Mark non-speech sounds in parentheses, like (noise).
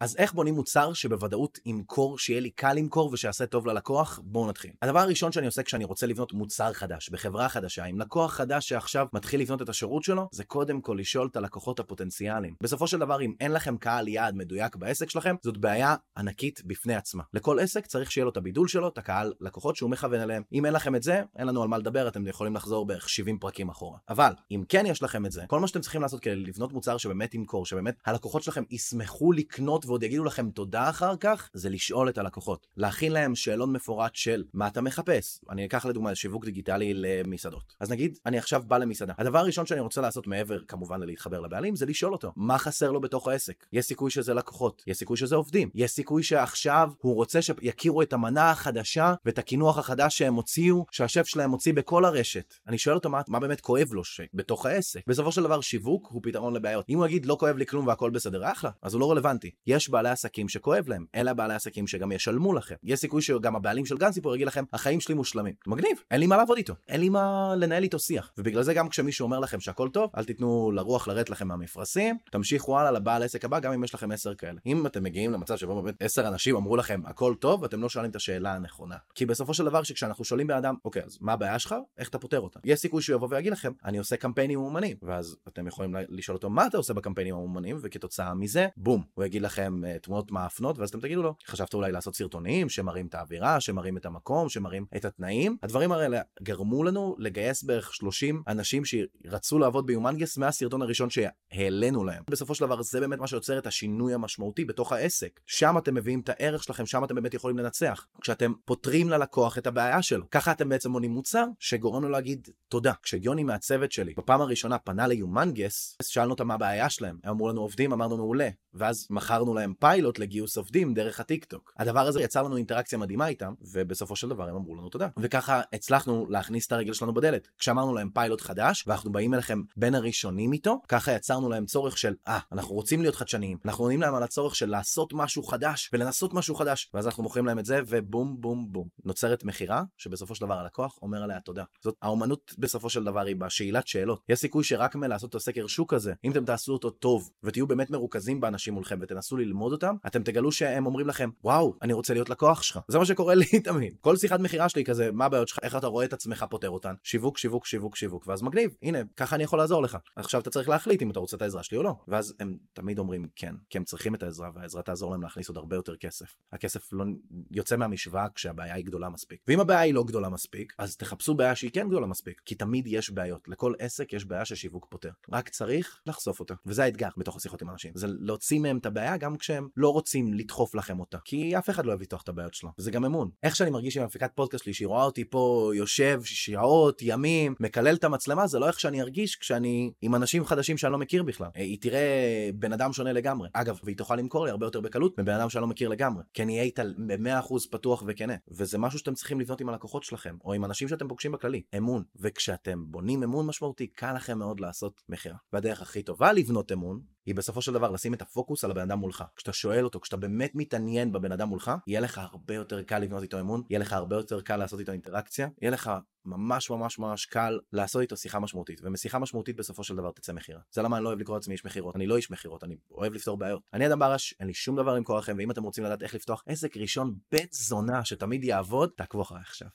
אז איך בונים מוצר שבוודאות ימכור, שיהיה לי קל למכור ושיעשה טוב ללקוח? בואו נתחיל. הדבר הראשון שאני עושה כשאני רוצה לבנות מוצר חדש, בחברה חדשה, עם לקוח חדש שעכשיו מתחיל לבנות את השירות שלו, זה קודם כל לשאול את הלקוחות הפוטנציאליים. בסופו של דבר, אם אין לכם קהל יעד מדויק בעסק שלכם, זאת בעיה ענקית בפני עצמה. לכל עסק צריך שיהיה לו את הבידול שלו, את הקהל לקוחות שהוא מכוון אליהם. אם אין לכם את זה, אין לנו על מה לדבר, אתם יכולים לחזור בערך 70 פרקים אחורה. אבל, אם כן יש לכם את זה, כל מה שאתם צריכים לעשות כדי לבנות מוצר שבאמת ימכור, שבאמת הלקוחות שלכם ישמחו לקנות ועוד יגידו לכם תודה אחר כך, זה לשאול את הלקוחות. להכין להם שאלון מפורט של מה אתה מחפש. אני אקח לדוגמה שיווק דיגיטלי למסעדות. אז נגיד, אני עכשיו בא למסעדה. הדבר הראשון שאני רוצה לעשות מעבר כמובן ללהתחבר לבעלים, זה לשאול אותו, מה חסר לו בתוך העסק? יש סיכוי שזה לקוחות, יש סיכוי שזה עובדים, יש סיכוי שעכשיו הוא רוצה שיכירו את המנה החדשה ואת הקינוח החדש שהם הוציאו, שהשף שלהם הוציא בכל הרשת. אני שואל אותו מה, מה באמת כואב לו בתוך העסק. בסופו של דבר שיווק הוא פתרון לבעיות. אם הוא יגיד לא כואב לי כלום והכל בסדר, אחלה, אז הוא לא רלוונטי. יש בעלי עסקים שכואב להם, אלה בעלי עסקים שגם ישלמו לכם. יש סיכוי שגם הבעלים של גנסיפור יגיד לכם, החיים שלי מושלמים. מגניב, אין לי מה לעבוד איתו, אין לי מה לנהל איתו שיח. ובגלל זה גם כשמישהו אומר לכם שהכל טוב, אל תיתנו לרוח לרדת לכם מהמפרשים, תמשיכו הלאה לבעל עסק הבא גם אם יש לכם 10 כאלה. אם אתם מגיעים למצב שבו באמת 10 אנשים אמרו לכם הכל טוב, אתם לא שואלים את השאלה הנכונה. כי בסופו של דבר שכשאנחנו שואלים בן אדם, אוקיי, אז מה הבעיה שלך? איך אתה פותר אותה? יש סיכוי שהוא יבוא ויגיד לכם, אני עושה קמפיינים מאומנים, ואז אתם יכולים לשאול אותו מה אתה עושה בקמפיינים המאומנים, וכתוצאה מזה, בום, הוא יגיד לכם uh, תמונות מאפנות, ואז אתם תגידו לו, חשבת אולי לעשות סרטונים שמראים את האווירה, שמראים את המקום, שמראים את התנאים. הדברים האלה גרמו לנו לגייס בערך 30 אנשים שרצו לעבוד ביומנגס מהסרטון הראשון שהעלינו להם. בסופו של דבר זה באמת מה שיוצר את השינוי המשמעותי בתוך העסק. שם אתם מביאים את הערך שלכם, שם אתם באמת יכולים לנצח. כשאתם פותרים ללקוח את הבעיה שלו. ככה אתם בעצם בונים מוצר שגורם לו להגיד תודה. כשיוני מהצוות שלי בפעם הראשונה פנה ליומנגס, שאלנו אותם מה הבעיה שלהם. הם אמרו לנו עובדים, אמרנו מעולה. ואז מכרנו להם פיילוט לגיוס עובדים דרך הטיקטוק. הדבר הזה יצר לנו אינטראקציה מדהימה איתם, ובסופו של דבר הם אמרו לנו תודה. וככה הצלחנו להכניס את הרגל שלנו בדלת. כשאמרנו להם פיילוט חדש, ואנחנו באים אליכם בין הראשונים איתו, ככה יצרנו להם צורך של, אה, ah, אנחנו רוצים להיות חדשניים. אנחנו עונים להם על הצורך של לעשות משהו חדש ולנסות משהו חדש. ואז אנחנו מוכרים להם את זה, ובום בום בום. נוצרת מכירה, שבסופו של דבר הלקוח אומר עליה תודה. זאת האומנות בסופו של דבר היא בשאלת שאלות. יש סיכוי שרק מלעשות את הסקר שוק הזה, אם אתם תעשו אותו טוב, ותהיו באמת מרוכזים באנשים מולכם ותנסו ללמוד אותם, אתם תגלו שהם אומרים לכם, וואו, אני רוצה להיות לקוח שלך. זה מה שקורה לי (laughs) תמיד. כל שיחת מכירה שלי כזה, מה הבעיות שלך, איך אתה רואה את עצמך פותר אותן? שיווק, שיווק, שיווק, שיווק, ואז מגניב, הנה, ככה אני יכול לעזור לך. עכשיו אתה צריך להחליט אם אתה רוצה את העזרה שלי או לא. ואז הם תמיד אומרים כן, כי הם צריכים את העזרה, והעזרה תעזור להם להכניס עוד הרבה יותר כסף. הכסף לא יוצא מהמשוואה כשהבעיה היא גדולה מספיק. ואם הבעיה היא לא גדולה מספיק, אז תחפשו בעיה שהיא כן גדולה מספיק. כי תמיד יש בעיות. לכל עסק יש בעיה ששיווק פותר. רק צריך לחשוף אותה. וזה האתגר בתוך השיחות עם אנשים. זה להוציא מהם את הבעיה גם כשהם לא רוצים לדחוף לכם אותה. כי אף אחד לא אוהב לפתוח את הבעיות שלו. וזה גם אמון. איך שאני מרגיש עם המפיקת פודקאסט שלי, שהיא רואה אותי פה יושב שעות, ימים, מקלל את המצלמה, זה לא איך שאני ארגיש כשאני עם אנשים חדשים שאני לא מכיר בכלל. היא תראה בן אדם שונה לגמרי. אגב, והיא תוכל למכור לי הרבה יותר בקלות מבן אדם שאני לא מכיר לגמרי. כי אני אהיה איתה ב-100% פתוח וכנה. וזה משהו שאתם צריכים לבנות עם הלקוחות שלכם, או עם אנשים שאתם פוגשים בכללי. אמון. וכשאתם בונים אמון משמעותי, קל לכם מאוד לעשות מכירה. והדרך הכי טובה לבנות אמון, היא בסופו של דבר לשים את הפוקוס על הבן אדם מולך. כשאתה שואל אותו, כשאתה באמת מתעניין בבן אדם מולך, יהיה לך הרבה יותר קל לבנות איתו אמון, יהיה לך הרבה יותר קל לעשות איתו אינטראקציה, יהיה לך ממש ממש ממש קל לעשות איתו שיחה משמעותית, ומשיחה משמעותית בסופו של דבר תצא מכירה. זה למה אני לא אוהב לקרוא לעצמי איש מכירות, אני לא איש מכירות, אני אוהב לפתור בעיות. אני אדם ברש, אין לי שום דבר למכור לכם, ואם אתם רוצים לדעת איך לפתוח עסק ראשון בית זונה שתמיד יעבוד, תעקבו אחריי עכשיו.